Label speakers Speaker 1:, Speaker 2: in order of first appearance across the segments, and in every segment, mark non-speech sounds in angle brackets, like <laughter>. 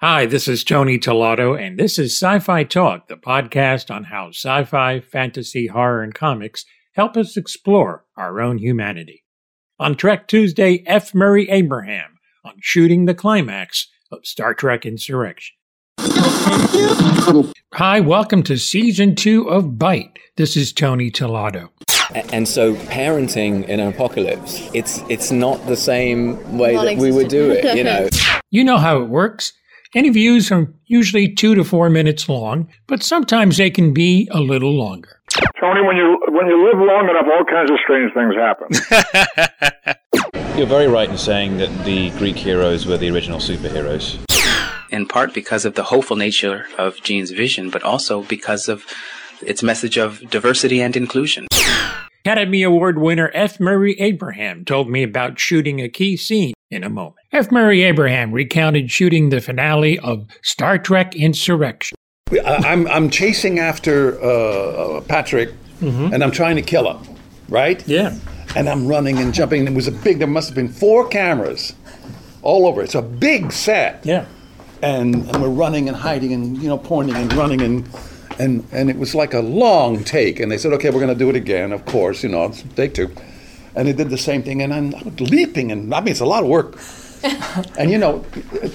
Speaker 1: Hi, this is Tony Tolato, and this is Sci Fi Talk, the podcast on how sci fi, fantasy, horror, and comics help us explore our own humanity. On Trek Tuesday, F. Murray Abraham on shooting the climax of Star Trek Insurrection. Hi, welcome to season two of Bite. This is Tony Tolato.
Speaker 2: And so, parenting in an apocalypse, it's it's not the same way that we would do it. You know, <laughs>
Speaker 1: You know how it works. Interviews are usually two to four minutes long, but sometimes they can be a little longer.
Speaker 3: Tony, when you when you live long enough, all kinds of strange things happen. <laughs>
Speaker 4: You're very right in saying that the Greek heroes were the original superheroes.
Speaker 5: in part because of the hopeful nature of Gene's vision, but also because of its message of diversity and inclusion.
Speaker 1: Academy Award winner F. Murray Abraham told me about shooting a key scene in a moment. F. Murray Abraham recounted shooting the finale of Star Trek Insurrection.
Speaker 6: I'm I'm chasing after uh, Patrick, and I'm trying to kill him, right?
Speaker 1: Yeah.
Speaker 6: And I'm running and jumping. It was a big. There must have been four cameras, all over. It's a big set.
Speaker 1: Yeah.
Speaker 6: And, and we're running and hiding and you know pointing and running and and and it was like a long take. And they said, okay, we're going to do it again. Of course, you know, it's take two. And they did the same thing. And I'm leaping and I mean it's a lot of work. <laughs> and you know,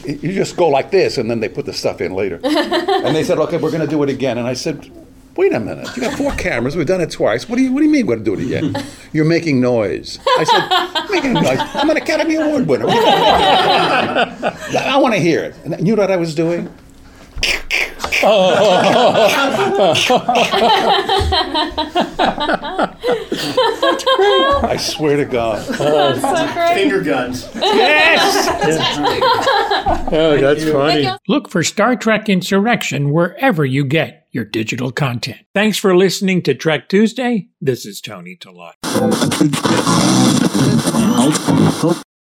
Speaker 6: you just go like this, and then they put the stuff in later. <laughs> and they said, "Okay, we're going to do it again." And I said, "Wait a minute! You got four cameras. We've done it twice. What do you What do you mean we're going to do it again? <laughs> You're making noise." I said, "Making noise? I'm an Academy Award winner. What do you mean? I want to hear it." And you know what I was doing? Oh. I swear to God. <laughs>
Speaker 7: Finger guns. Yes. <laughs>
Speaker 1: Oh, that's funny. Look for Star Trek Insurrection wherever you get your digital content. Thanks for listening to Trek Tuesday. This is Tony Tolot.